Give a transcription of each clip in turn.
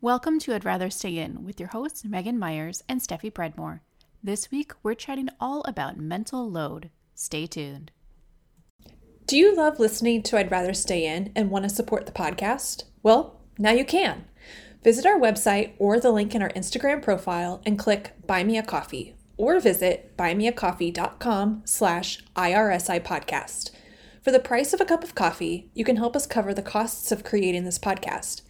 Welcome to I'd Rather Stay In with your hosts, Megan Myers and Steffi Breadmore. This week, we're chatting all about mental load. Stay tuned. Do you love listening to I'd Rather Stay In and want to support the podcast? Well, now you can. Visit our website or the link in our Instagram profile and click Buy Me a Coffee or visit buymeacoffee.com slash IRSI podcast. For the price of a cup of coffee, you can help us cover the costs of creating this podcast.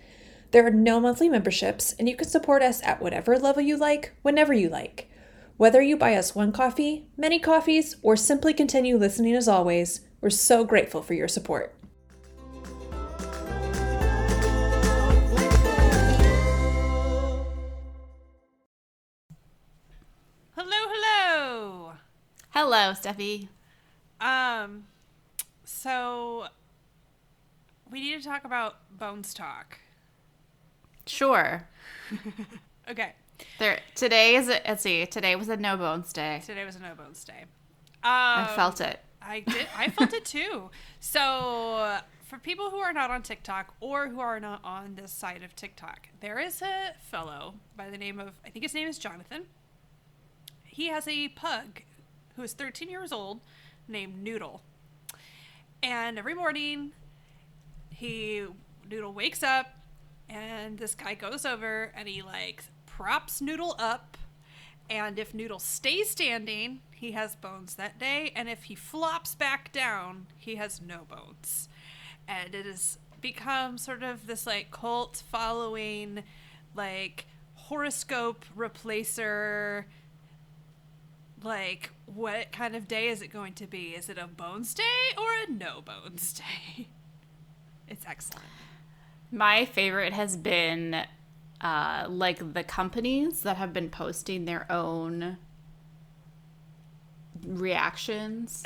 There are no monthly memberships, and you can support us at whatever level you like, whenever you like. Whether you buy us one coffee, many coffees, or simply continue listening as always, we're so grateful for your support. Hello, hello. Hello, Steffi. Um, so we need to talk about Bones Talk. Sure. Okay, There today is a, let's see, today was a no bones day. today was a no bones day. Um, I felt it. I did. I felt it too. So, for people who are not on TikTok or who are not on this side of TikTok, there is a fellow by the name of I think his name is Jonathan. He has a pug who is 13 years old named Noodle. And every morning, he Noodle wakes up, and this guy goes over and he like props Noodle up and if Noodle stays standing, he has bones that day. And if he flops back down, he has no bones. And it has become sort of this like cult following, like horoscope replacer. Like, what kind of day is it going to be? Is it a bones day or a no bones day? It's excellent. My favorite has been uh, like the companies that have been posting their own reactions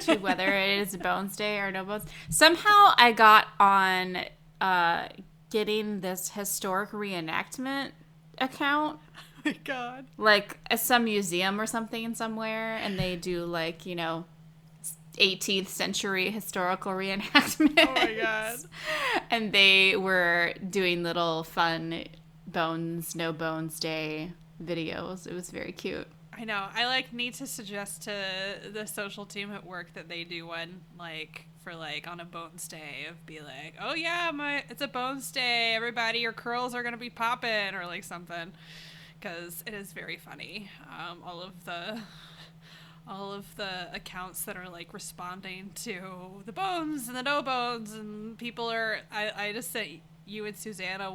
to whether it is Bones Day or no Bones. Somehow I got on uh, getting this historic reenactment account Oh my god. like some museum or something somewhere and they do like you know 18th century historical reenactment. Oh my God. and they were doing little fun bones no bones day videos it was very cute I know. I like need to suggest to the social team at work that they do one like for like on a bones day of be like, oh yeah, my it's a bones day. Everybody, your curls are gonna be popping or like something, because it is very funny. Um, all of the all of the accounts that are like responding to the bones and the no bones and people are I, I just sent you and Susanna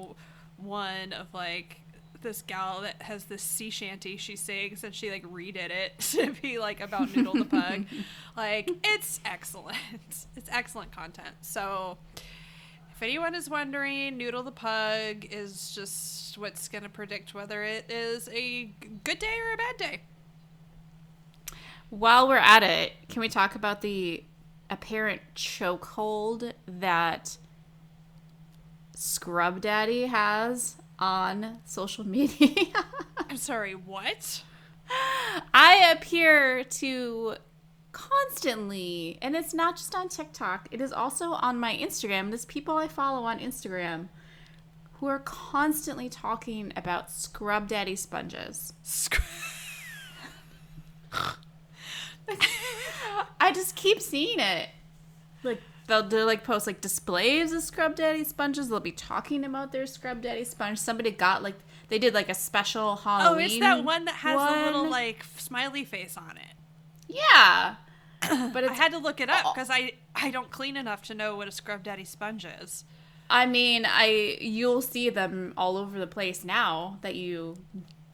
one of like this gal that has this sea shanty she sings and she like redid it to be like about Noodle the pug. like it's excellent. It's excellent content. So if anyone is wondering, Noodle the pug is just what's going to predict whether it is a good day or a bad day. While we're at it can we talk about the apparent chokehold that scrub daddy has on social media I'm sorry, what? I appear to constantly, and it's not just on TikTok, it is also on my Instagram. There's people I follow on Instagram who are constantly talking about Scrub Daddy sponges. I just keep seeing it. Like they'll do like post like displays of Scrub Daddy sponges. They'll be talking about their Scrub Daddy sponge. Somebody got like they did like a special Halloween. Oh, it's that one that has a little like smiley face on it. Yeah. But I had to look it up because I I don't clean enough to know what a scrub daddy sponge is. I mean, I you'll see them all over the place now that you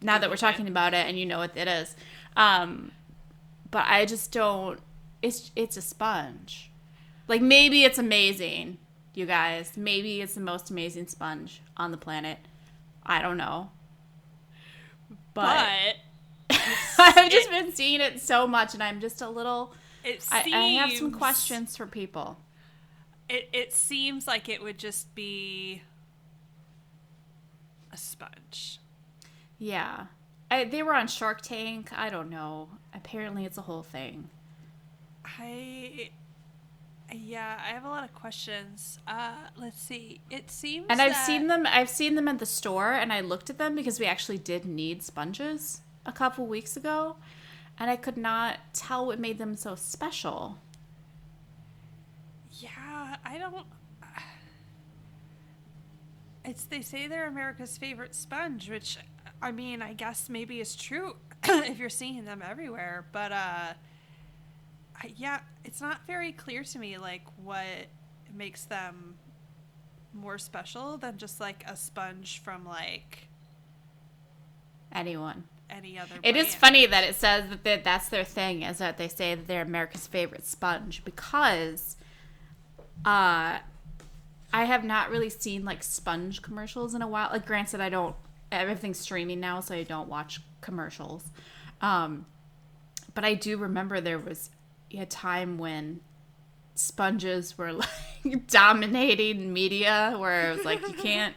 now that we're talking about it and you know what it is. Um but I just don't it's it's a sponge. Like maybe it's amazing, you guys. Maybe it's the most amazing sponge on the planet. I don't know. But, But I've just been seeing it so much and I'm just a little it I, seems I have some questions for people. It it seems like it would just be a sponge. Yeah. I, they were on Shark Tank. I don't know. Apparently, it's a whole thing. I Yeah, I have a lot of questions. Uh, let's see. It seems And I've that- seen them. I've seen them at the store, and I looked at them because we actually did need sponges a couple weeks ago, and I could not tell what made them so special. Yeah, I don't. It's they say they're America's favorite sponge, which I mean, I guess maybe it's true if you're seeing them everywhere. But uh, I, yeah, it's not very clear to me like what makes them more special than just like a sponge from like Anyone. any other. It is brand. funny that it says that that's their thing, is that they say that they're America's favorite sponge because uh, I have not really seen like sponge commercials in a while. Like, granted, I don't, everything's streaming now, so I don't watch commercials. Um, but I do remember there was a time when sponges were like dominating media where it was like, you can't.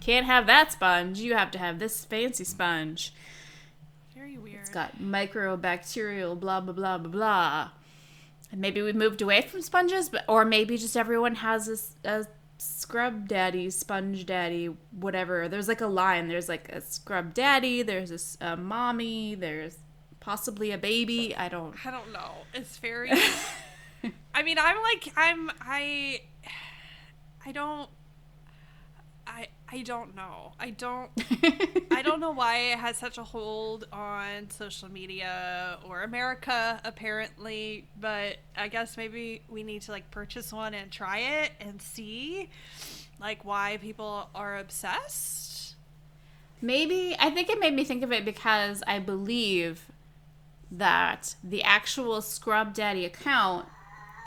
Can't have that sponge. You have to have this fancy sponge. Very weird. It's got microbacterial blah blah blah blah blah. And maybe we moved away from sponges, but or maybe just everyone has a, a scrub daddy, sponge daddy, whatever. There's like a line. There's like a scrub daddy. There's a mommy. There's possibly a baby. I don't. I don't know. It's very. I mean, I'm like, I'm, I, I don't, I, I don't know. I don't, I don't know why it has such a hold on social media or America, apparently. But I guess maybe we need to like purchase one and try it and see, like, why people are obsessed. Maybe I think it made me think of it because I believe that the actual Scrub Daddy account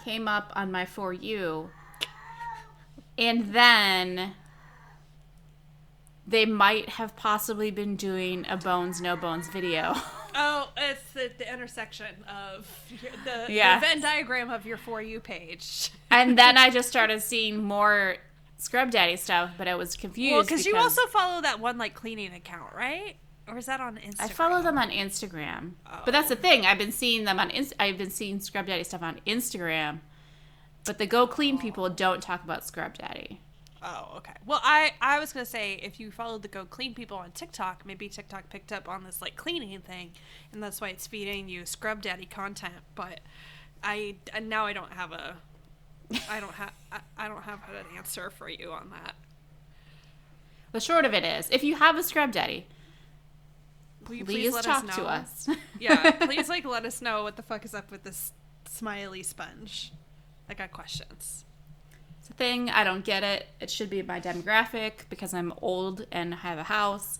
came up on my for you, and then they might have possibly been doing a Bones No Bones video. Oh, it's the, the intersection of the, Yeah. the Venn diagram of your for you page. and then I just started seeing more Scrub Daddy stuff, but I was confused. Well, because you also follow that one like cleaning account, right? Or is that on Instagram? I follow them on Instagram, but that's the thing. I've been seeing them on. Inst- I've been seeing Scrub Daddy stuff on Instagram, but the Go Clean people don't talk about Scrub Daddy. Oh, okay. Well, I I was gonna say if you followed the Go Clean people on TikTok, maybe TikTok picked up on this like cleaning thing, and that's why it's feeding you Scrub Daddy content. But I and now I don't have a, I don't have I, I don't have an answer for you on that. The short of it is, if you have a Scrub Daddy, please, please, let talk us to know? us. yeah, please like let us know what the fuck is up with this smiley sponge. I got questions. It's a thing. I don't get it. It should be my demographic because I'm old and I have a house,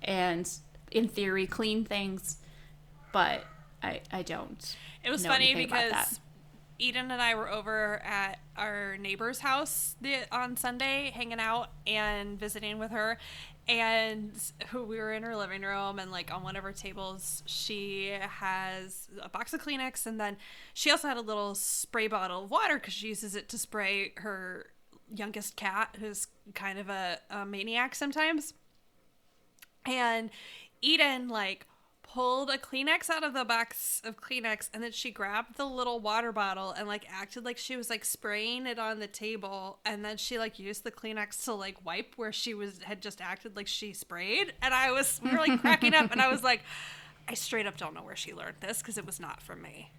and in theory clean things, but I I don't. It was funny anything about that. because Eden and I were over at our neighbor's house the, on Sunday, hanging out and visiting with her. And we were in her living room, and like on one of her tables, she has a box of Kleenex, and then she also had a little spray bottle of water because she uses it to spray her youngest cat, who's kind of a, a maniac sometimes. And Eden like pulled a Kleenex out of the box of Kleenex and then she grabbed the little water bottle and like acted like she was like spraying it on the table and then she like used the Kleenex to like wipe where she was had just acted like she sprayed and I was really cracking up and I was like I straight up don't know where she learned this because it was not from me.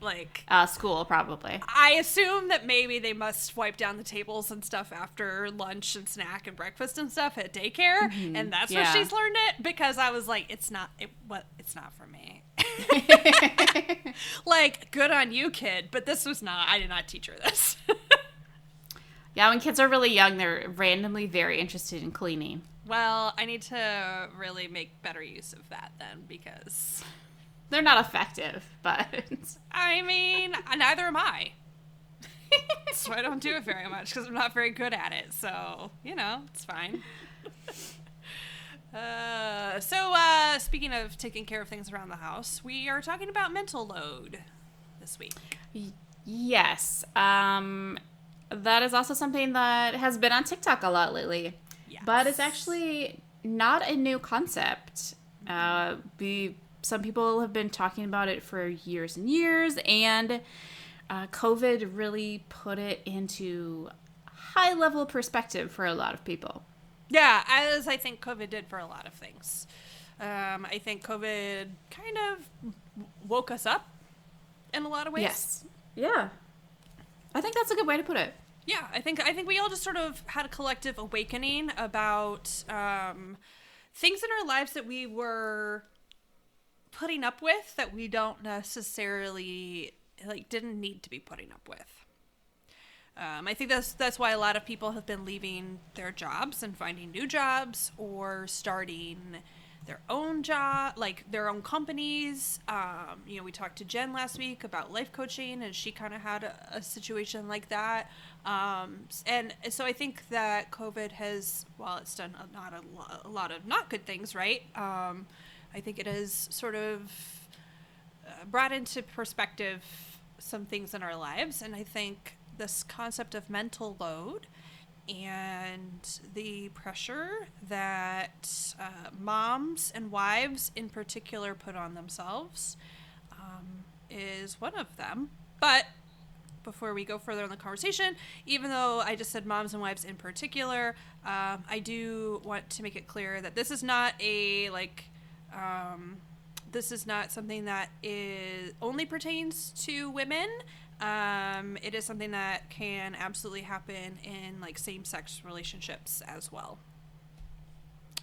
Like Uh, school probably. I assume that maybe they must wipe down the tables and stuff after lunch and snack and breakfast and stuff at daycare, and that's where she's learned it. Because I was like, it's not it what it's not for me. like, good on you, kid, but this was not. I did not teach her this. Yeah, when kids are really young, they're randomly very interested in cleaning. well, I need to really make better use of that then, because They're not effective, but I mean, neither am I. so I don't do it very much because I'm not very good at it. So you know, it's fine. uh, so uh, speaking of taking care of things around the house, we are talking about mental load this week. yes, um, that is also something that has been on TikTok a lot lately. But it's actually not a new concept. Uh, we some people have been talking about it for years and years, and uh, COVID really put it into high level perspective for a lot of people. Yeah, as I think COVID did for a lot of things. Um, I think COVID kind of woke us up in a lot of ways. Yes. Yeah. I think that's a good way to put it. Yeah, I think I think we all just sort of had a collective awakening about um, things in our lives that we were putting up with that we don't necessarily like didn't need to be putting up with. Um, I think that's that's why a lot of people have been leaving their jobs and finding new jobs or starting their own job, like their own companies. Um, you know, we talked to Jen last week about life coaching, and she kind of had a, a, situation like that. Um, and so I think that COVID has, while it's done a, not a, lo- a, lot of not good things, right? Um, I think it has sort of uh, brought into perspective some things in our lives, and I think this concept of mental load and the pressure that uh, moms and wives in particular put on themselves um, is one of them. But before we go further in the conversation, even though I just said moms and wives in particular, um, I do want to make it clear that this is not a like. Um, this is not something that is only pertains to women. Um, it is something that can absolutely happen in like same sex relationships as well,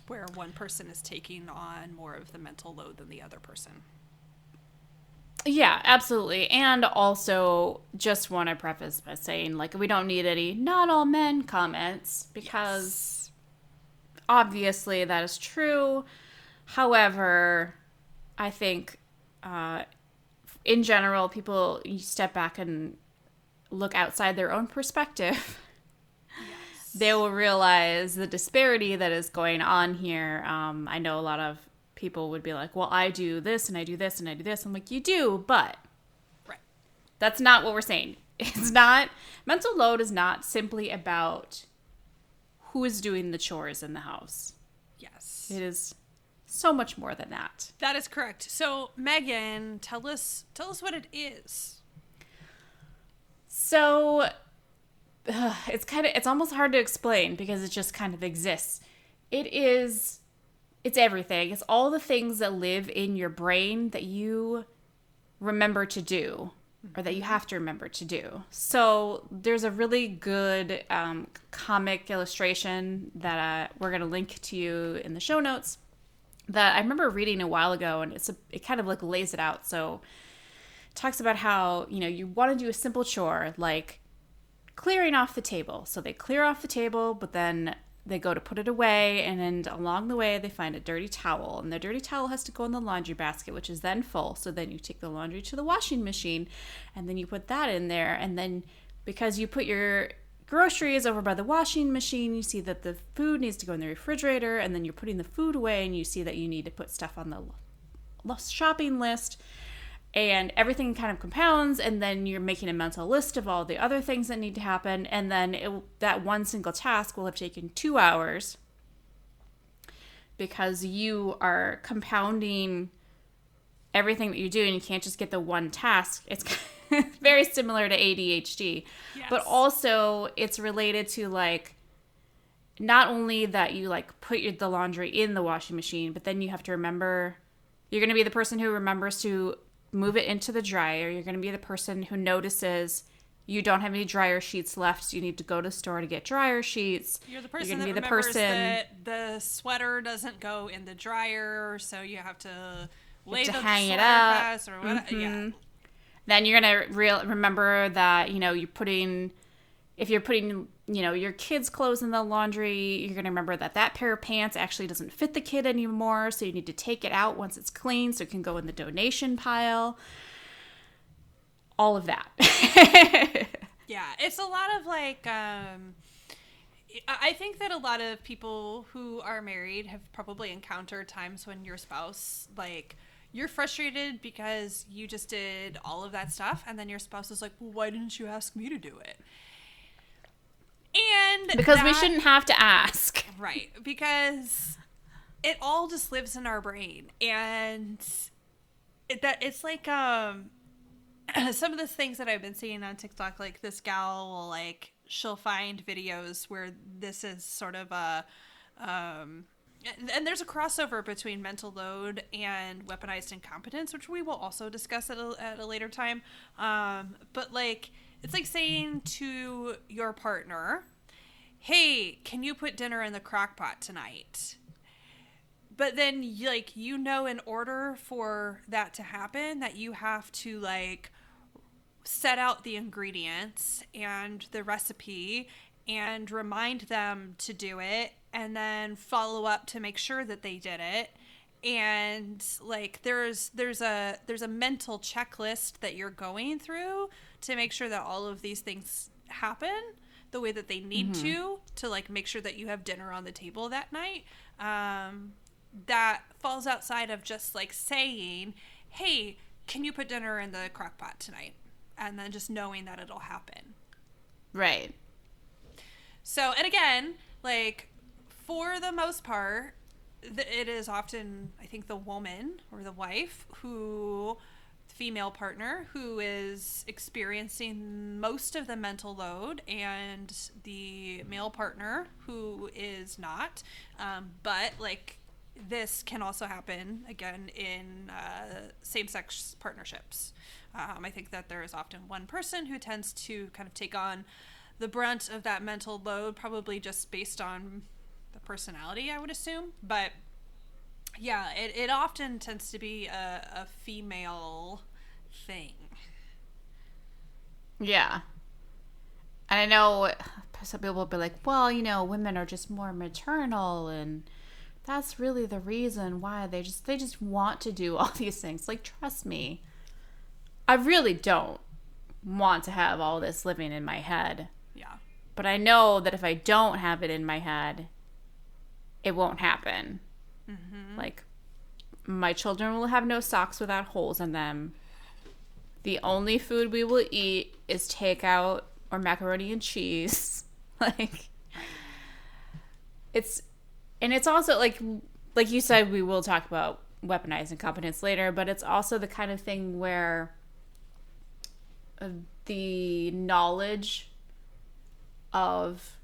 where one person is taking on more of the mental load than the other person. Yeah, absolutely. And also, just want to preface by saying, like, we don't need any not all men comments because yes. obviously that is true. However, I think uh, in general, people you step back and look outside their own perspective, yes. they will realize the disparity that is going on here. Um, I know a lot of people would be like, "Well, I do this and I do this and I do this." I'm like, "You do, but right. that's not what we're saying. It's not mental load is not simply about who is doing the chores in the house. Yes, it is so much more than that. That is correct. So, Megan, tell us tell us what it is. So, uh, it's kind of it's almost hard to explain because it just kind of exists. It is it's everything. It's all the things that live in your brain that you remember to do or that you mm-hmm. have to remember to do. So there's a really good um, comic illustration that uh, we're going to link to you in the show notes that I remember reading a while ago, and it's a, it kind of like lays it out. So it talks about how you know you want to do a simple chore like clearing off the table. So they clear off the table, but then they go to put it away, and then along the way they find a dirty towel, and the dirty towel has to go in the laundry basket, which is then full. So then you take the laundry to the washing machine, and then you put that in there, and then because you put your groceries over by the washing machine. You see that the food needs to go in the refrigerator, and then you're putting the food away, and you see that you need to put stuff on the shopping list. And everything kind of compounds, and then you're making a mental list of all the other things that need to happen. And then it, that one single task will have taken two hours because you are compounding everything that you do, and you can't just get the one task. It's very similar to ADHD. Yes. But also it's related to like not only that you like put your, the laundry in the washing machine, but then you have to remember you're going to be the person who remembers to move it into the dryer. You're going to be the person who notices you don't have any dryer sheets left, so you need to go to the store to get dryer sheets. You're the person You're going that be the person that the sweater doesn't go in the dryer, so you have to lay have to the hang it up or whatever. Mm-hmm. Yeah. Then you're gonna real remember that you know you're putting if you're putting you know your kid's clothes in the laundry you're going to remember that that pair of pants actually doesn't fit the kid anymore so you need to take it out once it's clean so it can go in the donation pile. All of that. Yeah it's a lot of like um I think that a lot of people who are married have probably encountered times when your spouse like you're frustrated because you just did all of that stuff and then your spouse is like well why didn't you ask me to do it? And because that, we shouldn't have to ask. Right because it all just lives in our brain and it, that it's like um some of the things that I've been seeing on TikTok, like this gal will like she'll find videos where this is sort of a um and there's a crossover between mental load and weaponized incompetence, which we will also discuss at a, at a later time. Um, but like, it's like saying to your partner, "Hey, can you put dinner in the crock pot tonight?" But then, like, you know, in order for that to happen, that you have to like set out the ingredients and the recipe and remind them to do it and then follow up to make sure that they did it. And like there's there's a there's a mental checklist that you're going through to make sure that all of these things happen the way that they need mm-hmm. to to like make sure that you have dinner on the table that night. Um, that falls outside of just like saying hey can you put dinner in the crock pot tonight? And then just knowing that it'll happen. Right. So and again like for the most part, it is often, I think, the woman or the wife who, female partner, who is experiencing most of the mental load, and the male partner who is not. Um, but, like, this can also happen again in uh, same sex partnerships. Um, I think that there is often one person who tends to kind of take on the brunt of that mental load, probably just based on personality, I would assume. But yeah, it, it often tends to be a, a female thing. Yeah. And I know some people will be like, well, you know, women are just more maternal and that's really the reason why they just they just want to do all these things. Like trust me. I really don't want to have all this living in my head. Yeah. But I know that if I don't have it in my head, it won't happen. Mm-hmm. Like, my children will have no socks without holes in them. The only food we will eat is takeout or macaroni and cheese. like, it's, and it's also like, like you said, we will talk about weaponized incompetence later, but it's also the kind of thing where uh, the knowledge of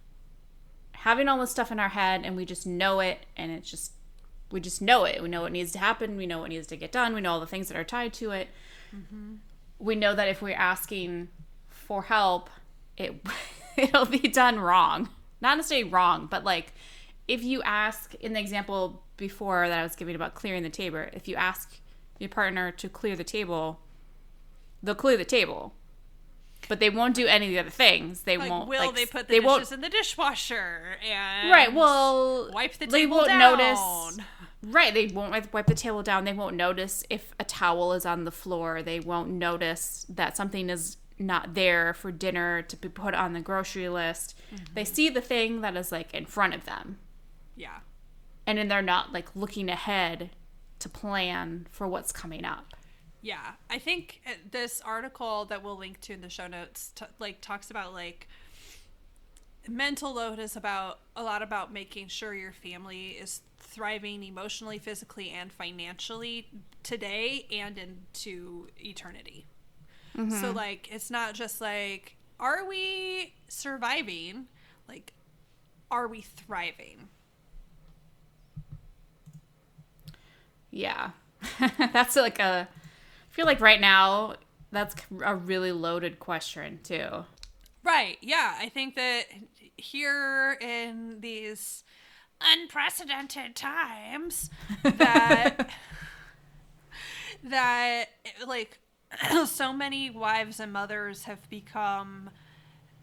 having all this stuff in our head and we just know it and it's just we just know it. We know what needs to happen. We know what needs to get done. We know all the things that are tied to it. Mm-hmm. We know that if we're asking for help, it it'll be done wrong. Not necessarily wrong, but like if you ask in the example before that I was giving about clearing the table, if you ask your partner to clear the table, they'll clear the table but they won't do any of the other things. They like, won't. Will like, they put the they dishes won't, in the dishwasher and right? Well, wipe the table they won't down. notice. Right, they won't wipe the table down. They won't notice if a towel is on the floor. They won't notice that something is not there for dinner to be put on the grocery list. Mm-hmm. They see the thing that is like in front of them. Yeah. And then they're not like looking ahead to plan for what's coming up. Yeah, I think uh, this article that we'll link to in the show notes t- like talks about like mental load is about a lot about making sure your family is thriving emotionally, physically, and financially today and into eternity. Mm-hmm. So like it's not just like are we surviving? Like are we thriving? Yeah. That's like a feel like right now that's a really loaded question too. Right. Yeah, I think that here in these unprecedented times that that like so many wives and mothers have become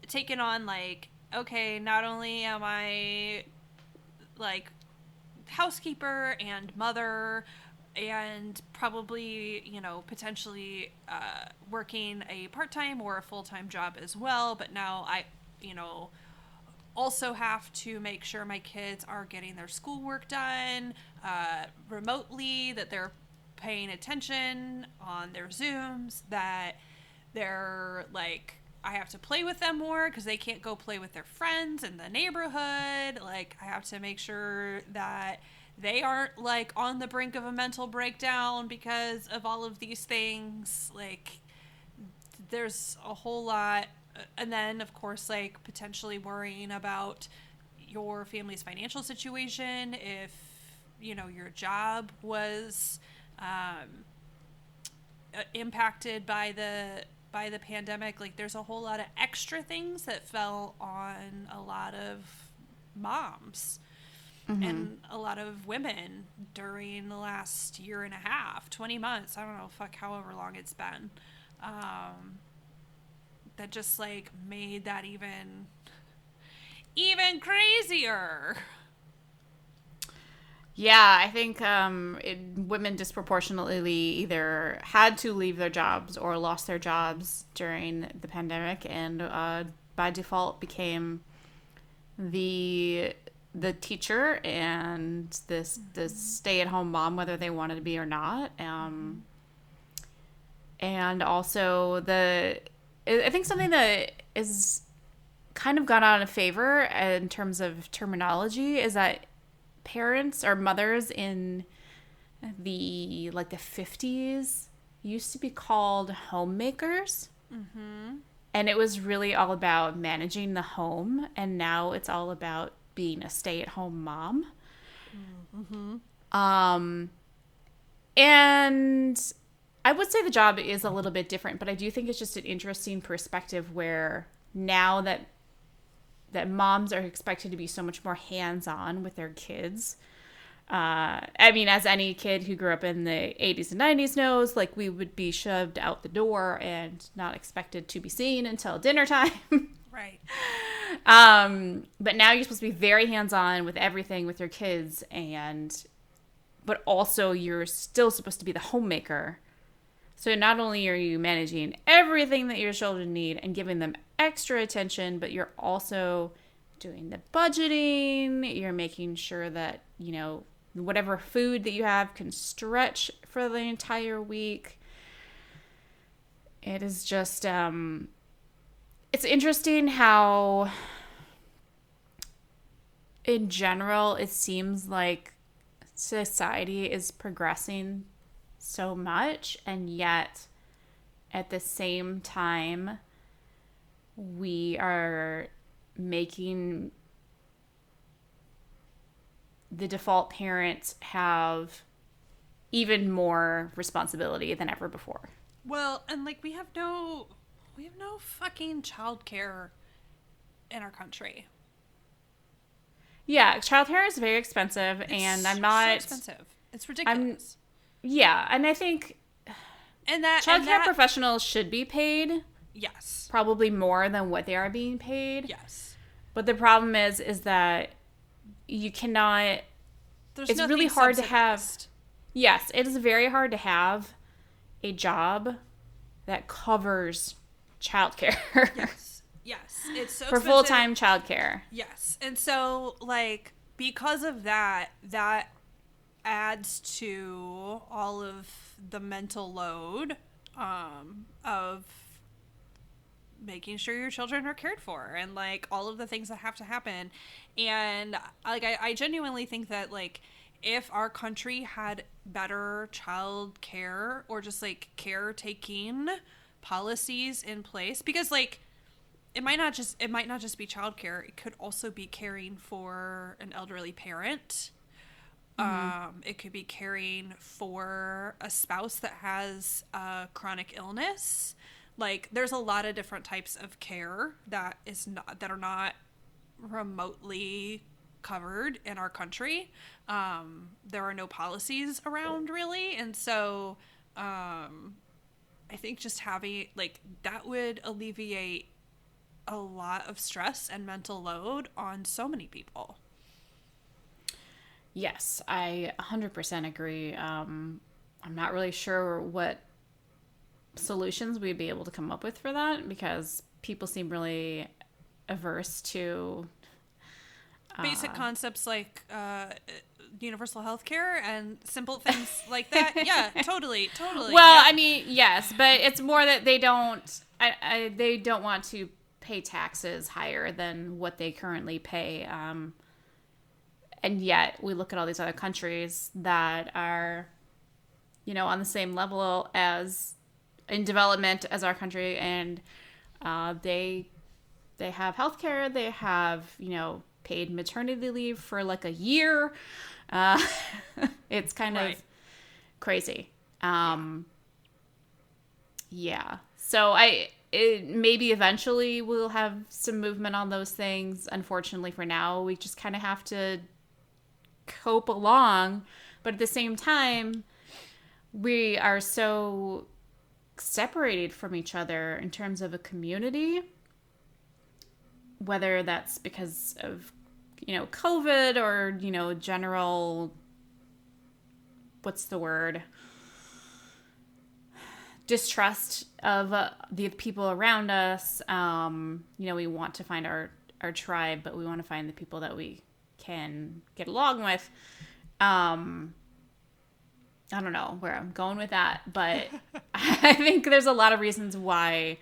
taken on like okay, not only am I like housekeeper and mother, and probably you know potentially uh, working a part-time or a full-time job as well but now i you know also have to make sure my kids are getting their schoolwork done uh, remotely that they're paying attention on their zooms that they're like i have to play with them more because they can't go play with their friends in the neighborhood. Like i have to make sure that they aren't like on the brink of a mental breakdown because of all of these things like there's a whole lot and then of course like potentially worrying about your family's financial situation if you know your job was um, uh, impacted by the by the pandemic. Like there's a whole lot of extra things that fell on a lot of moms mm-hmm. and a lot of women during the last year and a half 20 months i don't know fuck however long it's been um, that just like made that even even crazier yeah, I think um, it, women disproportionately either had to leave their jobs or lost their jobs during the pandemic, and uh, by default became the the teacher and this the stay at home mom, whether they wanted to be or not. Um, and also the I think something that is kind of gone out of favor in terms of terminology is that parents or mothers in the like the 50s used to be called homemakers. Mm-hmm. And it was really all about managing the home. And now it's all about being a stay at home mom. Mm-hmm. Um, and I would say the job is a little bit different, but I do think it's just an interesting perspective where now that that moms are expected to be so much more hands-on with their kids. Uh, I mean, as any kid who grew up in the 80s and 90s knows, like we would be shoved out the door and not expected to be seen until dinner time. right. Um, but now you're supposed to be very hands-on with everything with your kids, and but also you're still supposed to be the homemaker. So not only are you managing everything that your children need and giving them extra attention, but you're also doing the budgeting, you're making sure that, you know, whatever food that you have can stretch for the entire week. It is just um it's interesting how in general it seems like society is progressing so much and yet at the same time we are making the default parents have even more responsibility than ever before. Well, and like we have no we have no fucking childcare in our country. Yeah, childcare is very expensive it's and I'm not so expensive. It's ridiculous. I'm, yeah, and I think and that childcare and that, professionals should be paid Yes. Probably more than what they are being paid. Yes. But the problem is is that you cannot There's it's really hard to have Yes, it is very hard to have a job that covers childcare. yes. Yes. It's so for full time childcare. Yes. And so like because of that, that adds to all of the mental load um, of making sure your children are cared for and like all of the things that have to happen and like I, I genuinely think that like if our country had better child care or just like caretaking policies in place because like it might not just it might not just be childcare it could also be caring for an elderly parent mm-hmm. um, it could be caring for a spouse that has a chronic illness like there's a lot of different types of care that is not that are not remotely covered in our country. Um, there are no policies around really, and so um, think just having like that would alleviate a lot of stress and mental load on so many people. Yes, I 100% agree. Um, I'm not really sure what solutions we'd be able to come up with for that because people seem really averse to basic concepts like uh, universal health care and simple things like that. Yeah, totally, totally. Well, yeah. I mean, yes, but it's more that they don't. I, I, they don't want to pay taxes higher than what they currently pay. Um, and yet, we look at all these other countries that are, you know, on the same level as in development as our country, and uh, they they have health care. They have you know paid maternity leave for like a year. Uh, it's kind Right. of crazy. Um, yeah. So I it, maybe eventually we'll have some movement on those things. Unfortunately, for now, we just kind of have to cope along. But at the same time, we are so separated from each other in terms of a community. Whether that's because of you know COVID or you know general what's the word distrust of uh, the people around us. Um, you know, we want to find our our tribe, but we want to find the people that we can get along with. Um, I don't know where I'm going with that, but I think there's a lot of reasons why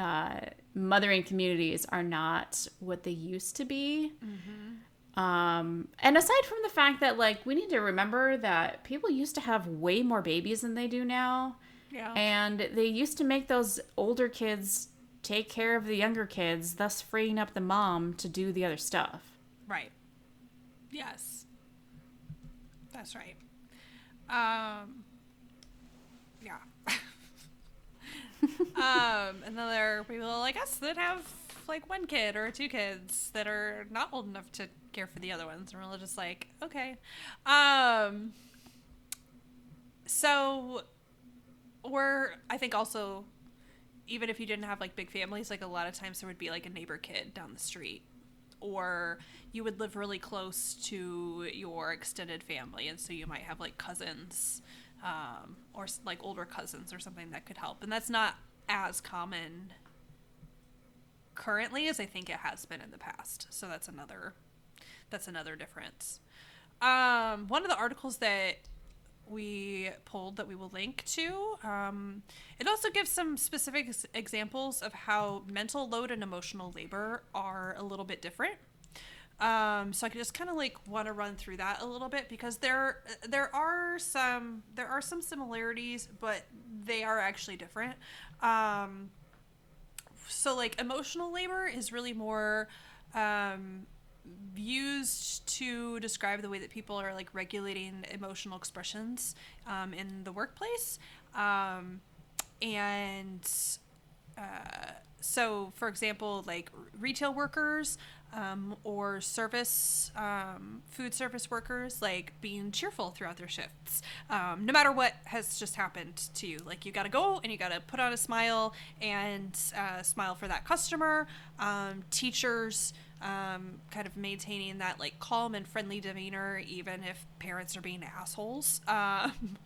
uh, mothering communities are not what they used to be. Um, and aside from the fact that, like, we need to remember that people used to have way more babies than they do now. Yeah. And they used to make those older kids take care of the younger kids, thus freeing up the mom to do the other stuff. Right. Yes. That's right. Um yeah. um and then there are people like us that have like one kid or two kids that are not old enough to care for the other ones and we're just like, okay. Um so we're I think also even if you didn't have like big families, like a lot of times there would be like a neighbor kid down the street or you would live really close to your extended family and so you might have like cousins um, or like older cousins or something that could help and that's not as common currently as i think it has been in the past so that's another that's another difference um, one of the articles that we pulled that we will link to. Um, it also gives some specific examples of how mental load and emotional labor are a little bit different. Um, so I could just kind of like want to run through that a little bit because there there are some there are some similarities, but they are actually different. Um, so like emotional labor is really more um, used to describe the way that people are like regulating emotional expressions um, in the workplace um, and uh, so for example like retail workers um, or service um, food service workers like being cheerful throughout their shifts. Um, no matter what has just happened to you. Like you got to go and you got to put on a smile and uh, smile for that customer. Um, teachers um, kind of maintaining that like calm and friendly demeanor even if parents are being assholes. Um,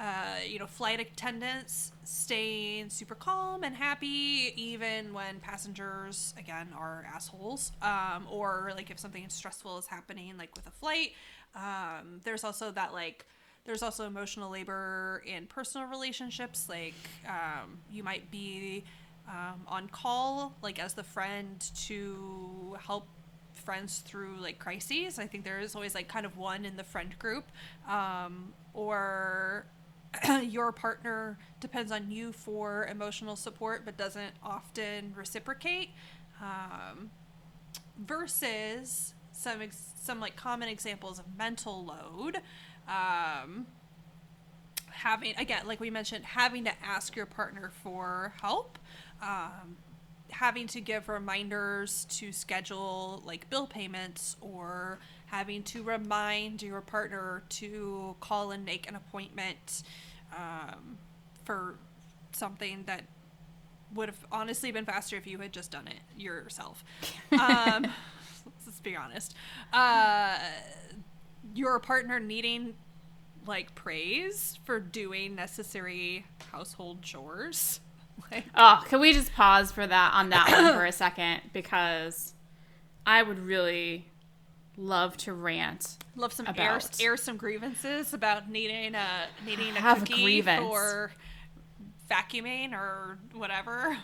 uh, you know, flight attendants staying super calm and happy even when passengers, again, are assholes. Um, or like if something stressful is happening, like with a flight. Um, there's also that like, there's also emotional labor in personal relationships. Like, um, you might be um, on call, like as the friend to help friends through like crises. I think there is always like kind of one in the friend group, um, or your partner depends on you for emotional support but doesn't often reciprocate. Um, versus some ex- some like common examples of mental load. Um, having again like we mentioned having to ask your partner for help um, having to give reminders to schedule like bill payments or having to remind your partner to call and make an appointment um, for something that would have honestly been faster if you had just done it yourself. Um, let's be honest. Uh, your partner needing like praise for doing necessary household chores? Like Oh, can we just pause for that on that one for a second? Because I would really love to rant. love some air, air some grievances about needing a needing a Have a cookie grievance. for vacuuming or whatever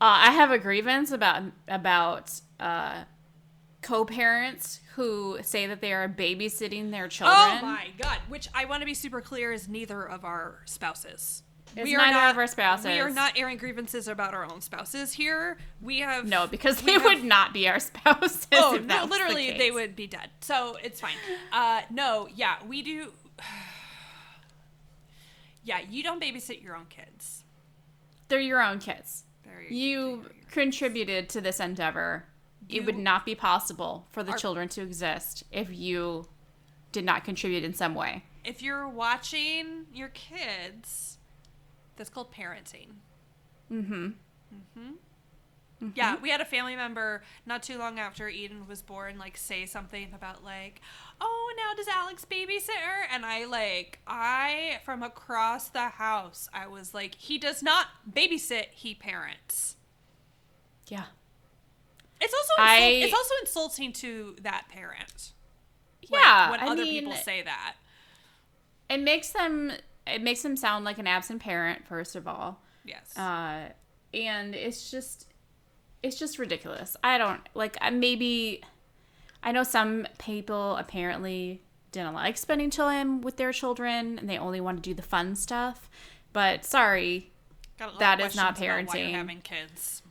Uh, I have a grievance about about uh, co-parents who say that they are babysitting their children. oh my god which i want to be super clear is neither of our spouses It's we are neither not of our spouses. We are not airing grievances about our own spouses here. We have No, because they have- would not be our spouses. Oh if no! was the Literally, they would be dead. So it's fine. Uh, no, yeah, we do. yeah, you don't babysit your own kids. They're your own kids. They're- You contributed to this endeavor. it would not be possible for the are- children to exist if you did not contribute in some way. If you're watching your kids, that's called parenting. Mm-hmm. mm-hmm Yeah, we had a family member not too long after Eden was born, like say something about like, "Oh, now does Alex babysit her?" And I like, I from across the house, I was like, "He does not babysit; he parents." Yeah. It's also I- insult- it's also insulting to that parent. Like, Yeah, when I other mean- people say that. It makes them it makes them sound like an absent parent, first of all. Yes. Uh, and it's just it's just ridiculous. I don't like maybe I know some people apparently didn't like spending time with their children and they only want to do the fun stuff. But sorry, Got a lot of that is not questions about why you're parenting. having kids.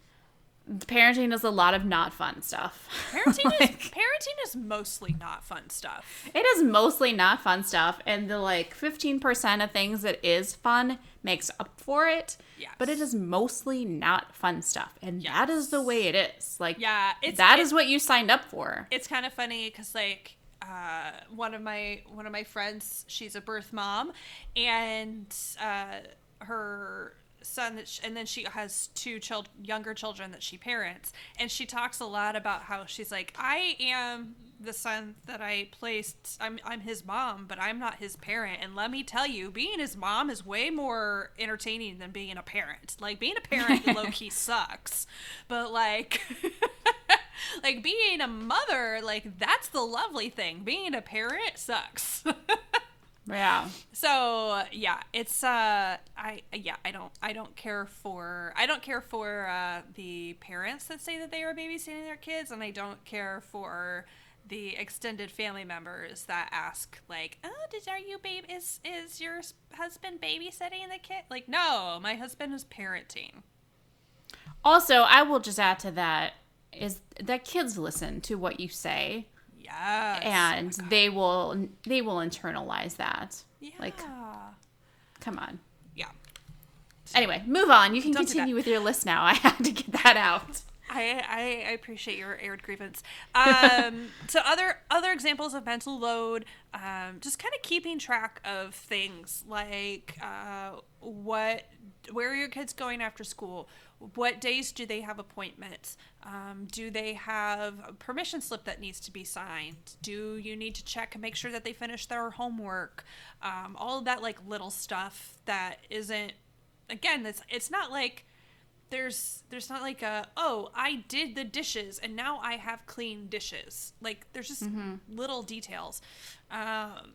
Parenting is a lot of not fun stuff. Parenting Like- is parenting is mostly not fun stuff. It is mostly not fun stuff, and the like 15% of things that is fun makes up for it. Yes. But it is mostly not fun stuff, and that is the way it is. Like, Yeah, it's that it- is what you signed up for. it's kind of funny because like uh, one of my one of my friends she's a birth mom and uh, her son that sh and then she has two child younger children that she parents. And she talks a lot about how she's like i am the son that i placed i'm, I'm his mom but i'm not his parent. And let me tell you being his mom is way more entertaining than being a parent. Like being a parent low-key sucks. But like like being a mother like that's the lovely thing. Being a parent sucks Yeah. so yeah it's uh i yeah i don't i don't care for i don't care for uh the parents that say that they are babysitting their kids and i don't care for the extended family members that ask like oh did are you babe is is your husband babysitting the kid? Like no my husband is parenting. Also, I will just add to that is that kids listen to what you say, yes and they will they will internalize that. yeah Like, come on. yeah Anyway, move on. You can continue with your list now. I had to get that out. I, I, I appreciate your aired grievance. Um, so other other examples of mental load, um, just kind of keeping track of things like uh, what, where are your kids going after school? What days do they have appointments? Um, do they have a permission slip that needs to be signed? Do you need to check and make sure that they finish their homework? Um, all of that like little stuff that isn't. Again, it's it's not like there's there's not like a oh I did the dishes and now I have clean dishes. Like there's just little details. Um,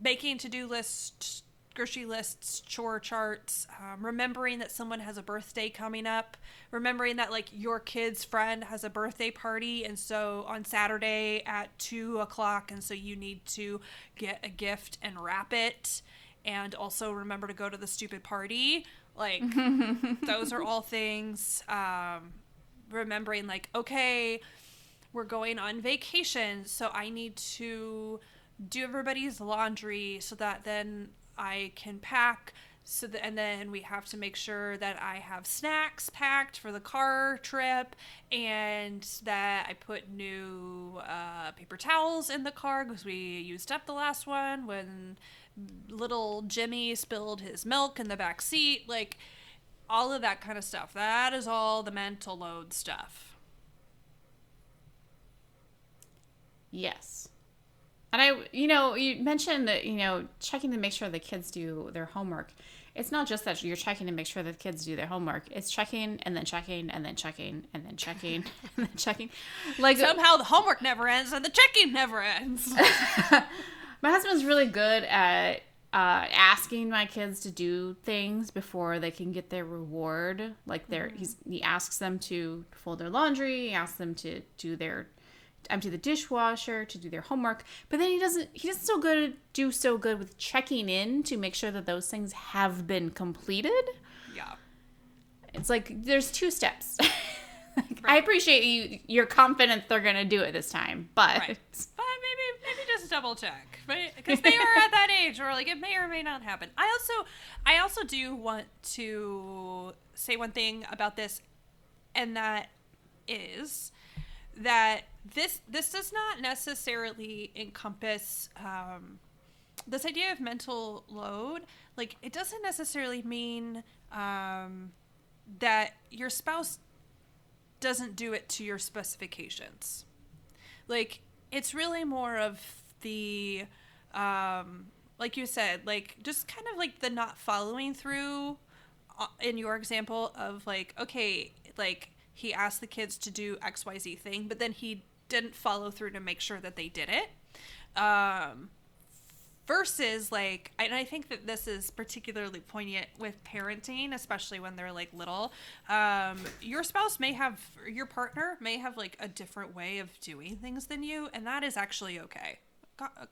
making to do lists, grocery lists, chore charts, um, remembering that someone has a birthday coming up, remembering that like your kid's friend has a birthday party and so on Saturday at two o'clock and so you need to get a gift and wrap it and also remember to go to the stupid party. Like those are all things um, remembering like okay we're going on vacation so i need to do everybody's laundry so that then i can pack so and then we have to make sure that i have snacks packed for the car trip and that i put new uh, paper towels in the car because we used up the last one when little jimmy spilled his milk in the back seat like all of that kind of stuff that is all the mental load stuff Yes. And I, you know, you mentioned that, you know, checking to make sure the kids do their homework. It's not just that you're checking to make sure the kids do their homework. It's checking and then checking and then checking and then checking and then checking. Like somehow the homework never ends and the checking never ends my husband's really good at uh, asking my kids to do things before they can get their reward. Like they're, he's, he asks them to fold their laundry. He asks them to do their empty the dishwasher, to do their homework, but then he doesn't he doesn't so good do so good with checking in to make sure that those things have been completed. Yeah. It's like there's two steps. Like, I appreciate you you're confident they're gonna do it this time, but Right. But maybe maybe just double check, right? because they are at that age where like it may or may not happen. I also I also do want to say one thing about this, and that is that this this does not necessarily encompass um, this idea of mental load. Like it doesn't necessarily mean um, that your spouse doesn't do it to your specifications like it's really more of the um like you said like just kind of like the not following through uh, in your example of like okay like he asked the kids to do xyz thing but then he didn't follow through to make sure that they did it. Um versus like and i think that this is particularly poignant with parenting especially when they're like little. Um, your spouse may have your partner may have like a different way of doing things than you and that is actually okay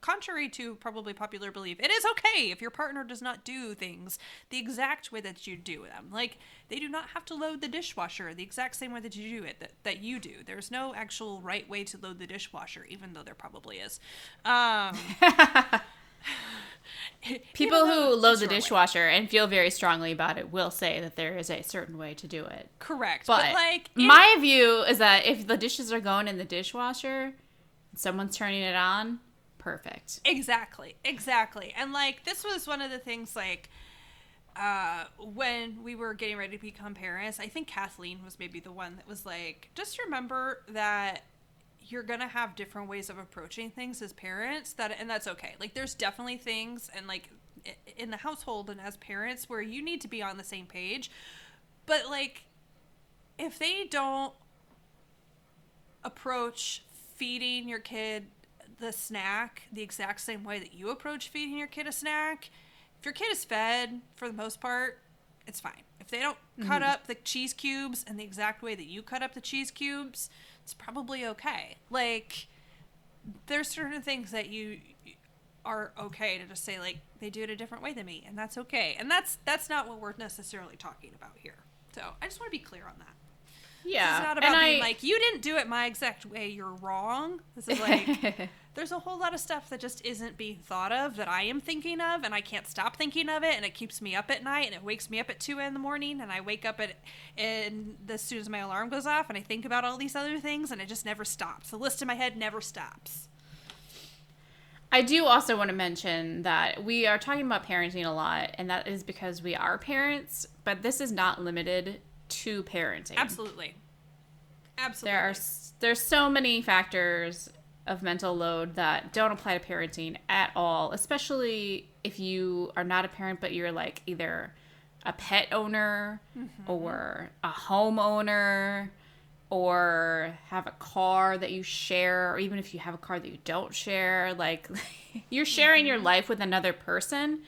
contrary to probably popular belief it is okay if your partner does not do things the exact way that you do them like they do not have to load the dishwasher the exact same way that you do it that, that you do there's no actual right way to load the dishwasher even though there probably is um people who load the your way. dishwasher and feel very strongly about it will say that there is a certain way to do it. Correct. But, But, like in- my view is that if the dishes are going in the dishwasher, someone's turning it on, perfect. Exactly. Exactly. And like this was one of the things like uh when we were getting ready to become parents, I think Kathleen was maybe the one that was like, just remember that you're gonna have different ways of approaching things as parents that and that's okay like there's definitely things and like in the household and as parents where you need to be on the same page but like if they don't approach feeding your kid the snack the exact same way that you approach feeding your kid a snack. If your kid is fed for the most part it's fine. If they don't cut mm-hmm. up the cheese cubes in the exact way that you cut up the cheese cubes it's probably okay. Like there's certain things that you are okay to just say like they do it a different way than me and that's okay. And that's that's not what we're necessarily talking about here. So i just want to be clear on that Yeah. it's not about and being I, like you didn't do it my exact way you're wrong this is like there's a whole lot of stuff that just isn't being thought of that I am thinking of, and I can't stop thinking of it, and it keeps me up at night, and it wakes me up at two in the morning, and I wake up at and as soon as my alarm goes off, and I think about all these other things, and it just never stops. The list in my head never stops. I do also want to mention that we are talking about parenting a lot, and that is because we are parents, but this is not limited to parenting. Absolutely, absolutely. There are there's so many factors of mental load that don't apply to parenting at all, especially if you are not a parent but you're like either a pet owner mm-hmm. or a homeowner or have a car that you share or even if you have a car that you don't share like you're sharing your mm-hmm. life with another person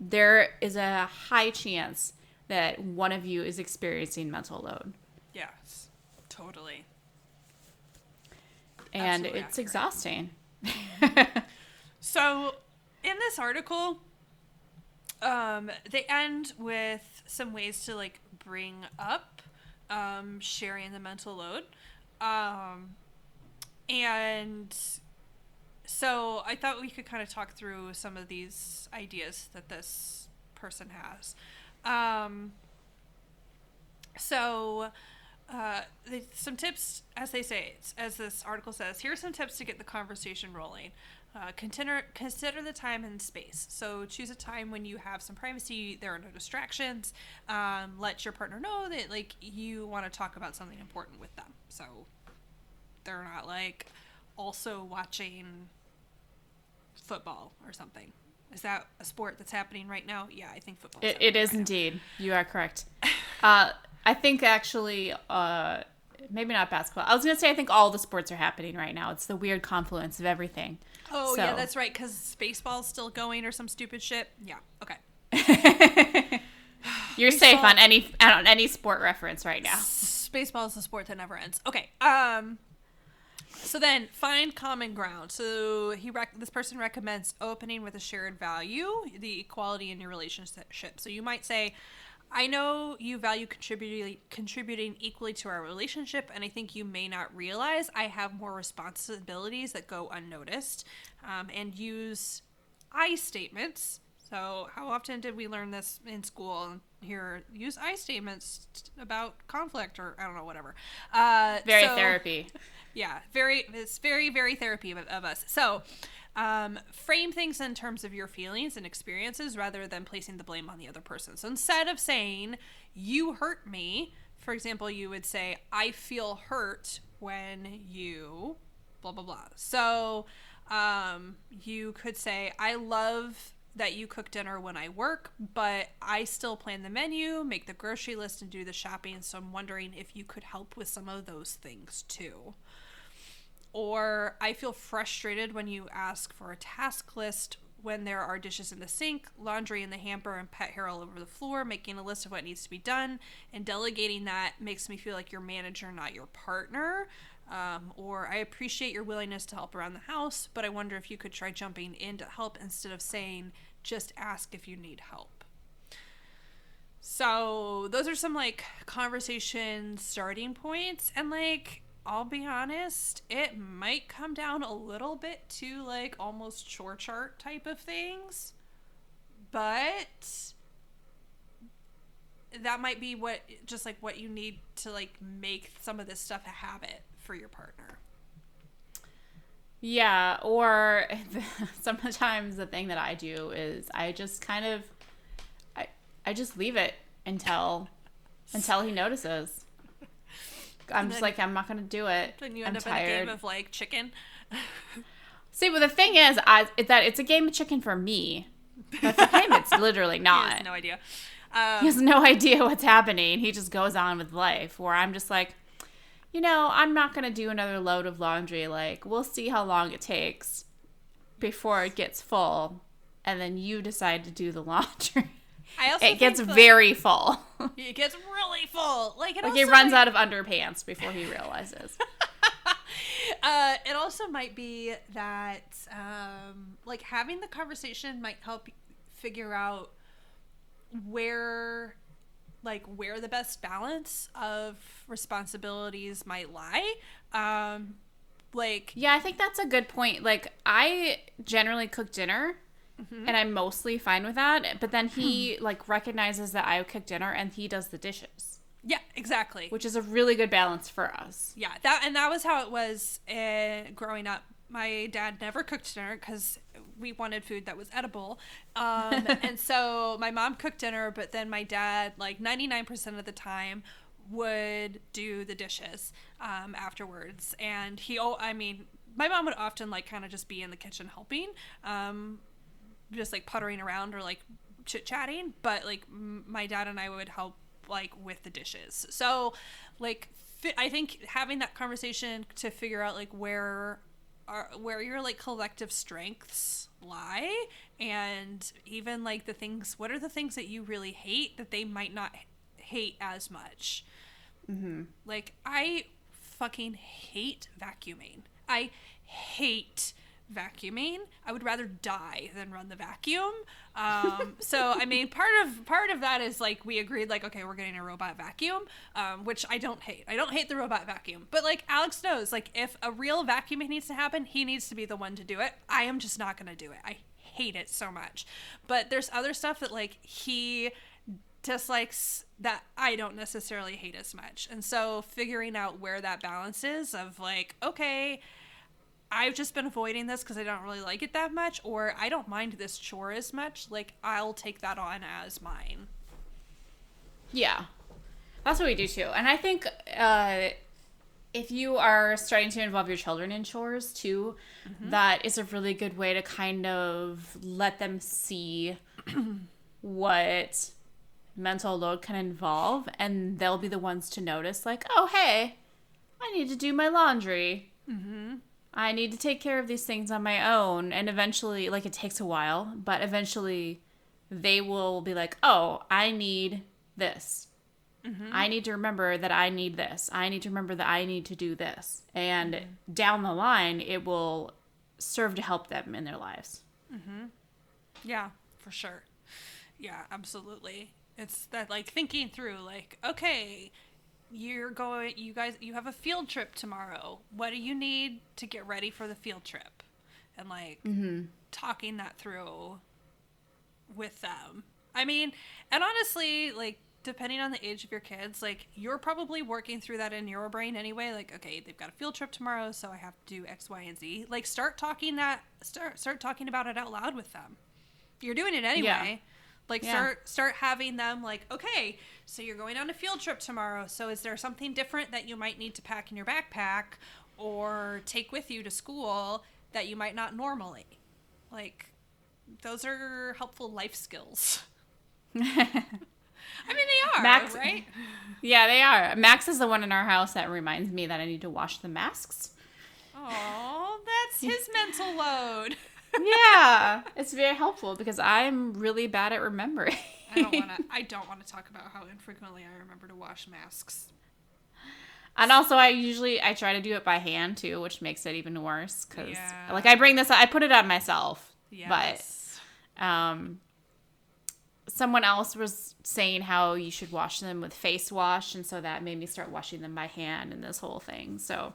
there is a high chance that one of you is experiencing mental load yes, totally. and Absolutely it's accurate. exhausting So, in this article, um, they end with some ways to like bring up um, sharing the mental load, um, and so I thought we could kind of talk through some of these ideas that this person has. Um, so, uh, they, some tips, as they say, as this article says, here are some tips to get the conversation rolling. Uh, consider consider the time and space. So choose a time when you have some privacy. There are no distractions. Um, let your partner know that like you want to talk about something important with them. So they're not like also watching football or something. Is that a sport that's happening right now? Yeah, I think football. It, it is indeed. You are correct. Uh, I think actually, uh, maybe not basketball. I was gonna say I think all the sports are happening right now. It's the weird confluence of everything. Oh yeah, that's right. Because baseball's still going or some stupid shit. Yeah. Okay. You're safe on any on any sport reference right now. Baseball is a sport that never ends. Okay. Um. So then find common ground. So he rec- this person recommends opening with a shared value, the equality in your relationship. So you might say, I know you value contributing contributing equally to our relationship, and I think you may not realize I have more responsibilities that go unnoticed. Um, and use I statements. So how often did we learn this in school? Here, use I statements about conflict, or I don't know, whatever. Uh, Very so- therapy. Yeah very it's very very therapy of, of us so um, frame things in terms of your feelings and experiences rather than placing the blame on the other person so instead of saying you hurt me for example you would say i feel hurt when you blah blah blah so um, you could say i love that you cook dinner when I work, but I still plan the menu, make the grocery list, and do the shopping. So I'm wondering if you could help with some of those things too. Or I feel frustrated when you ask for a task list when there are dishes in the sink, laundry in the hamper, and pet hair all over the floor, making a list of what needs to be done. And delegating that makes me feel like your manager, not your partner. Um, or I appreciate your willingness to help around the house, but I wonder if you could try jumping in to help instead of saying, just ask if you need help. So, those are some like conversation starting points. And like, I'll be honest, it might come down a little bit to like almost chore chart type of things. But that might be what just like what you need to like make some of this stuff a habit for your partner. Yeah, or sometimes the thing that I do is I just kind of I I just leave it until until he notices. I'm just then- like I'm not gonna do it. Then you I'm end up tired. in a game of like chicken. See, well, the thing is, I is that it's a game of chicken for me, but for him, it's literally not. He has no idea. he Um, has no idea what's happening. He just goes on with life. Where I'm just like, you know, I'm not gonna do another load of laundry. Like, we'll see how long it takes before it gets full, and then you decide to do the laundry. I also it gets like, very full. it gets really full. Like it like also he runs out of underpants before he realizes. Uh, it also might be that um, like having the conversation might help figure out where like where the best balance of responsibilities might lie um like Yeah, I think that's a good point. Like I generally cook dinner Mm-hmm. and I'm mostly fine with that, but then he like recognizes that I cook dinner and he does the dishes, yeah exactly. Which is a really good balance for us. yeah that and that was how it was uh, growing up. My dad never cooked dinner because we wanted food that was edible. Um, and so my mom cooked dinner but then my dad like 99% of the time would do the dishes um, afterwards. And he oh i mean my mom would often like kind of just be in the kitchen helping um, just like puttering around or like chit chatting, but like m- my dad and I would help like with the dishes. So like fi- I think having that conversation to figure out like where are where your like collective strengths lie and even like the things what are the things that you really hate that they might not hate as much. Mm-hmm. Like I fucking hate vacuuming. I hate vacuuming. I would rather die than run the vacuum. Um, so I mean, part of part of that is like we agreed, like okay, we're getting a robot vacuum, um, which I don't hate. I don't hate the robot vacuum, but like Alex knows, like if a real vacuuming needs to happen, he needs to be the one to do it. I am just not gonna do it. I hate it so much. But there's other stuff that like he dislikes that I don't necessarily hate as much. And so figuring out where that balance is of like, okay, I've just been avoiding this because I don't really like it that much, or I don't mind this chore as much. Like, I'll take that on as mine. Yeah, that's what we do too. And I think uh, if you are starting to involve your children in chores too, that is a really good way to kind of let them see what mental load can involve, and they'll be the ones to notice, like, oh, hey, I need to do my laundry. I need to take care of these things on my own. And eventually, like, it takes a while, but eventually they will be like, oh, I need this. Mm-hmm. I need to remember that I need this. I need to remember that I need to do this. And mm-hmm. down the line, it will serve to help them in their lives. Mm-hmm. Yeah, for sure. Yeah, absolutely. It's that like thinking through like, okay, you're going you guys you have a field trip tomorrow. What do you need to get ready for the field trip? And like mm-hmm. talking that through with them. I mean, and honestly, like depending on the age of your kids, like you're probably working through that in your brain anyway. Like, okay, they've got a field trip tomorrow, so I have to do X, Y, and Z. Like, start talking that start start talking about it out loud with them. You're doing it anyway. Like Yeah. start start having them like, okay, so you're going on a field trip tomorrow. So is there something different that you might need to pack in your backpack or take with you to school that you might not normally? Like those are helpful life skills. I mean they are, Max- right? Yeah, they are. Max is the one in our house that reminds me that I need to wash the masks. Oh, that's his mental load. yeah, it's very helpful because I'm really bad at remembering. I don't want to. I don't want to talk about how infrequently I remember to wash masks. And also, I usually I try to do it by hand too, which makes it even worse. Cause Yeah. like I bring this, I put it on myself, Yes. but um, someone else was saying how you should wash them with face wash, and so that made me start washing them by hand and this whole thing. So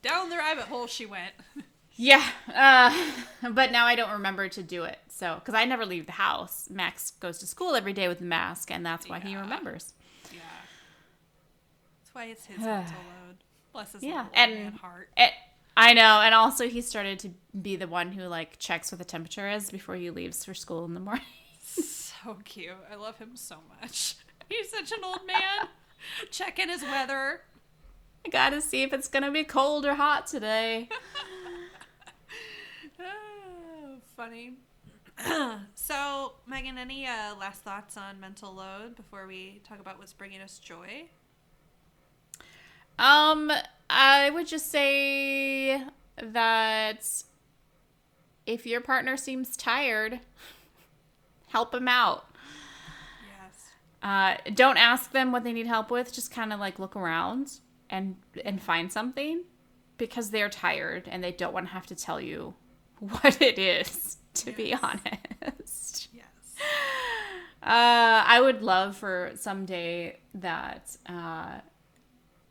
down the rabbit hole she went. yeah, uh, but now I don't remember to do it. So because I never leave the house, Max goes to school every day with a mask, and that's why he remembers. Yeah. That's why it's his mental load. Bless his Yeah, and heart. it, I know, and also he started to be the one who like checks what the temperature is before he leaves for school in the morning. So cute. I love him so much. He's such an old man. Checking his weather. I gotta see if it's gonna be cold or hot today. Funny. so, Megan, any uh, last thoughts on mental load before we talk about what's bringing us joy? Um, I would just say that if your partner seems tired, help them out. Yes. Uh, don't ask them what they need help with. Just kind of like look around and and find something because they're tired and they don't want to have to tell you what it is. To be honest, Yes. uh, I would love for someday that uh,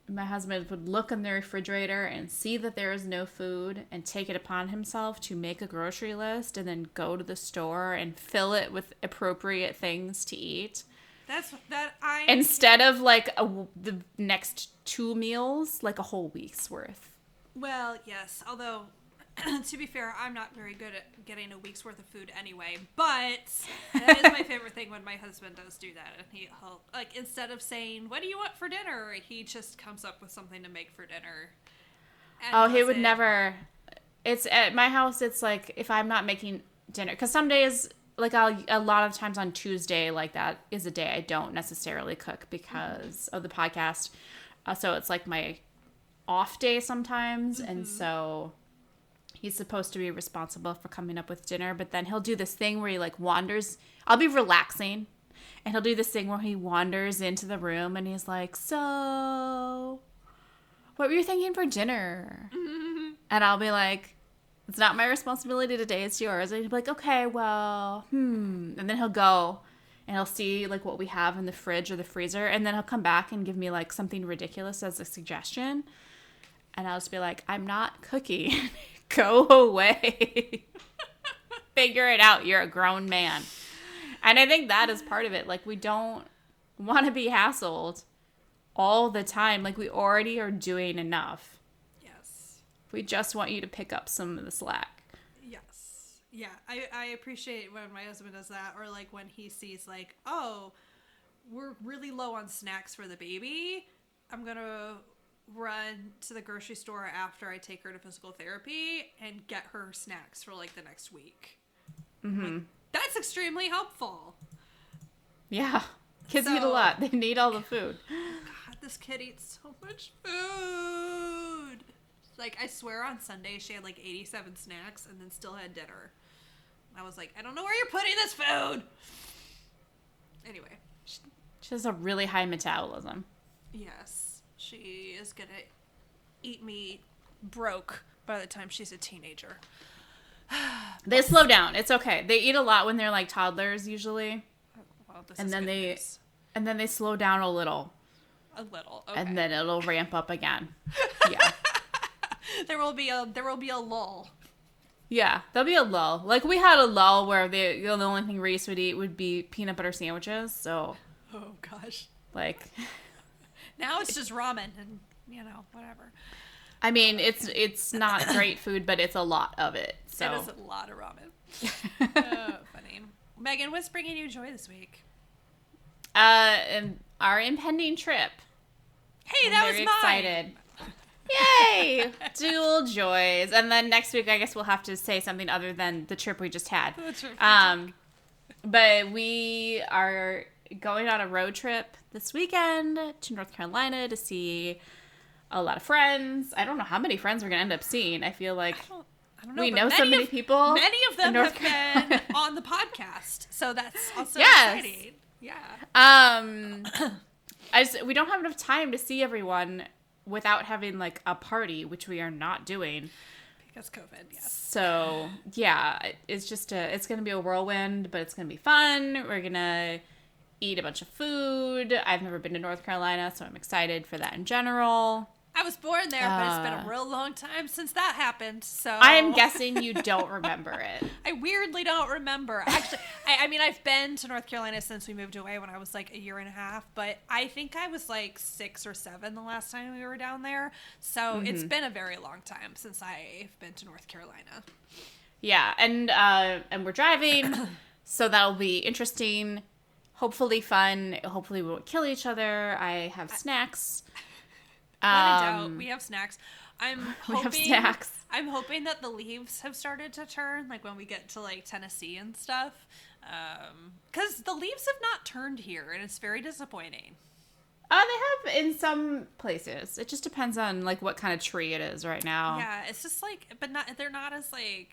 my husband would look in the refrigerator and see that there is no food and take it upon himself to make a grocery list and then go to the store and fill it with appropriate things to eat That's that I instead of like a, the next two meals like a whole week's worth Well, yes. Although, to be fair, I'm not very good at getting a week's worth of food anyway. But that is my favorite thing when my husband does do that, and he, like instead of saying "What do you want for dinner," he just comes up with something to make for dinner. oh he would it. never it's at my house it's like if i'm not making dinner because some days like I'll, a lot of times on tuesday like that is a day i don't necessarily cook because of the podcast uh, so it's like my off day sometimes and so he's supposed to be responsible for coming up with dinner but then he'll do this thing where he like wanders i'll be relaxing and he'll do this thing where he wanders into the room and he's like so what were you thinking for dinner? And i'll be like it's not my responsibility today it's yours. And he'll be like okay well hmm and then he'll go and he'll see like what we have in the fridge or the freezer and then he'll come back and give me like something ridiculous as a suggestion. And I'll just be like, I'm not cooking. Go away. Figure it out. You're a grown man. And I think that is part of it. Like, we don't want to be hassled all the time. Like, we already are doing enough. Yes. We just want you to pick up some of the slack. Yes. Yeah, I, I appreciate when my husband does that, or like when he sees like, oh, we're really low on snacks for the baby. I'm gonna run to the grocery store after I take her to physical therapy and get her snacks for like the next week. Mm-hmm. That's extremely helpful. Yeah. Kids eat a lot. They need all the food. God, this kid eats so much food. Like I swear, on Sunday she had like 87 snacks and then still had dinner. I was like, I don't know where you're putting this food. Anyway, She She has a really high metabolism. Yes, she is gonna eat me broke by the time she's a teenager. They slow down. It's okay. They eat a lot when they're like toddlers usually, Well, this and then they news. and then they slow down a little, a little, okay. and then it'll ramp up again. Yeah. there will be a there will be a lull. Yeah, there'll be a lull. Like we had a lull where the you know, the only thing Reese would eat would be peanut butter sandwiches. So Oh gosh. like, Now it's just ramen and you know whatever. I mean, it's it's not great food, but it's a lot of it. So It is a lot of ramen. oh, funny. Megan, what's bringing you joy this week? uh, and our impending trip. Hey, I'm that was mine. excited. Yay! Dual joys. And then next week, I guess we'll have to say something other than the trip we just had. The trip we Um, but we are going on a road trip this weekend to North Carolina to see a lot of friends. I don't know how many friends we're gonna end up seeing. I feel like I don't, I don't know. we know so many of- people. Many of them have been on the podcast, so that's also Yes. exciting. Yeah. Um, I just, we don't have enough time to see everyone without having like a party, which we are not doing. Because COVID, yes. So yeah, it's just a it's gonna be a whirlwind, but it's gonna be fun. We're gonna eat a bunch of food. I've never been to North Carolina, so I'm excited for that in general. I was born there, but it's been Uh, a real long time since that happened. So I am guessing you don't remember it. I weirdly don't remember. Actually, I, I mean, I've been to North Carolina since we moved away when I was like a year and a half, but I think I was like six or seven the last time we were down there. So it's Mm-hmm. been a very long time since I've been to North Carolina. Yeah, and uh, and we're driving, so that'll be interesting. Hopefully fun. Hopefully we won't kill each other. I have snacks. When in doubt, Um, we have snacks. I'm we have snacks. I'm hoping that the leaves have started to turn, like when we get to like Tennessee and stuff. Because the leaves have not turned here, and it's very disappointing. Uh, they have in some places. It just depends on like what kind of tree it is right now. Yeah, it's just like, but not they're not as like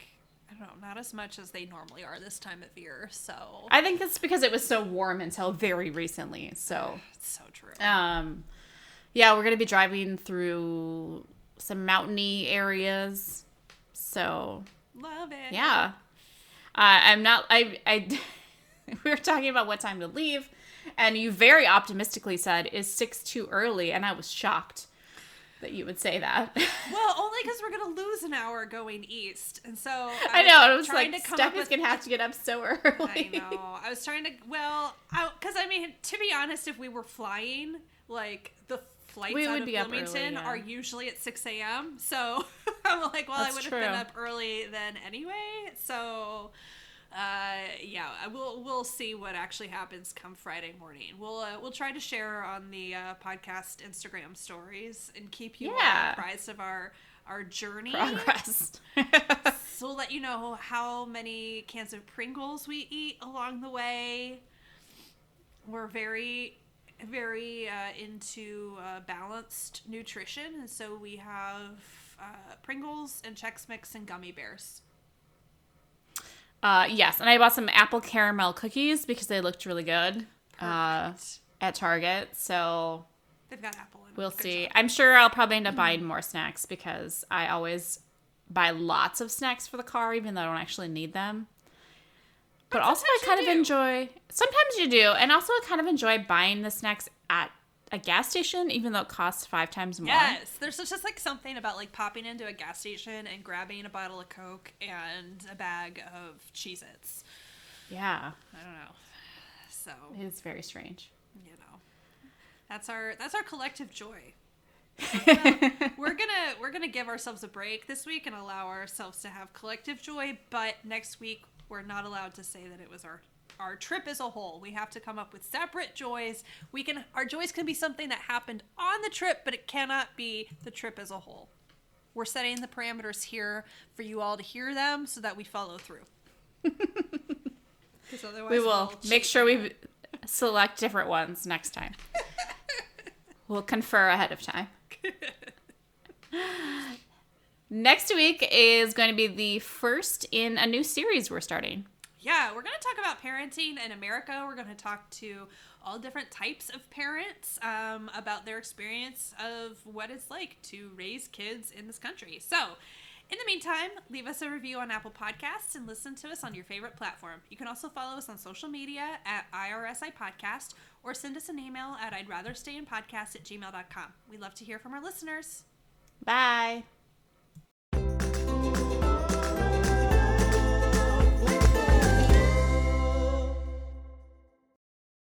I don't know, not as much as they normally are this time of year. So I think it's because it was so warm until very recently. So, it's so true. um, yeah, we're gonna be driving through some mountainy areas. So Love it. yeah, uh, I'm not. I I we were talking about what time to leave, and you very optimistically said, "Is six too early?" And I was shocked that you would say that. Well, only because we're gonna lose an hour going east, and so I know. I was trying like, to come Stephanie's with- gonna have to get up so early. I know. I was trying to. Well, because I, mean, to be honest, if we were flying, like the flights We out would of be Bloomington early, yeah. are usually at six a.m. So I'm like, well, I would have been up early then anyway. So. Uh, yeah, I will. We'll see what actually happens come Friday morning. We'll uh, we'll try to share on the uh, podcast Instagram stories and keep you Yeah. apprised of our our journey. Progress. So we'll let you know how many cans of Pringles we eat along the way. We're very, very uh, into uh, balanced nutrition, and so we have uh, Pringles and Chex Mix and gummy bears. Uh, yes, and I bought some apple caramel cookies because they looked really good uh, at Target. So They've got apple in. 'em. we'll Good see. job. I'm sure I'll probably end up buying more snacks because I always buy lots of snacks for the car, even though I don't actually need them. But also, I kind of do. enjoy. Sometimes you do, and also I kind of enjoy buying the snacks at a gas station, even though it costs five times more. Yes, there's just like something about like popping into a gas station and grabbing a bottle of Coke and a bag of Cheez-Its. Yeah, I don't know. So it is very strange. you know that's our that's our collective joy we're gonna we're gonna give ourselves a break this week and allow ourselves to have collective joy but next week we're not allowed to say that it was our our trip as a whole we have to come up with separate joys we can our joys can be something that happened on the trip but it cannot be the trip as a whole we're setting the parameters here for you all to hear them so that we follow through. otherwise We will we'll make sure we select different ones next time. we'll confer ahead of time. next week is going to be the first in a new series we're starting. Yeah, we're going to talk about parenting in America. We're going to talk to all different types of parents um, about their experience of what it's like to raise kids in this country. So, in the meantime, leave us a review on Apple Podcasts and listen to us on your favorite platform. You can also follow us on social media at IRSI Podcast or send us an email at I'd rather stay in podcast at gmail.com. We love to hear from our listeners. Bye.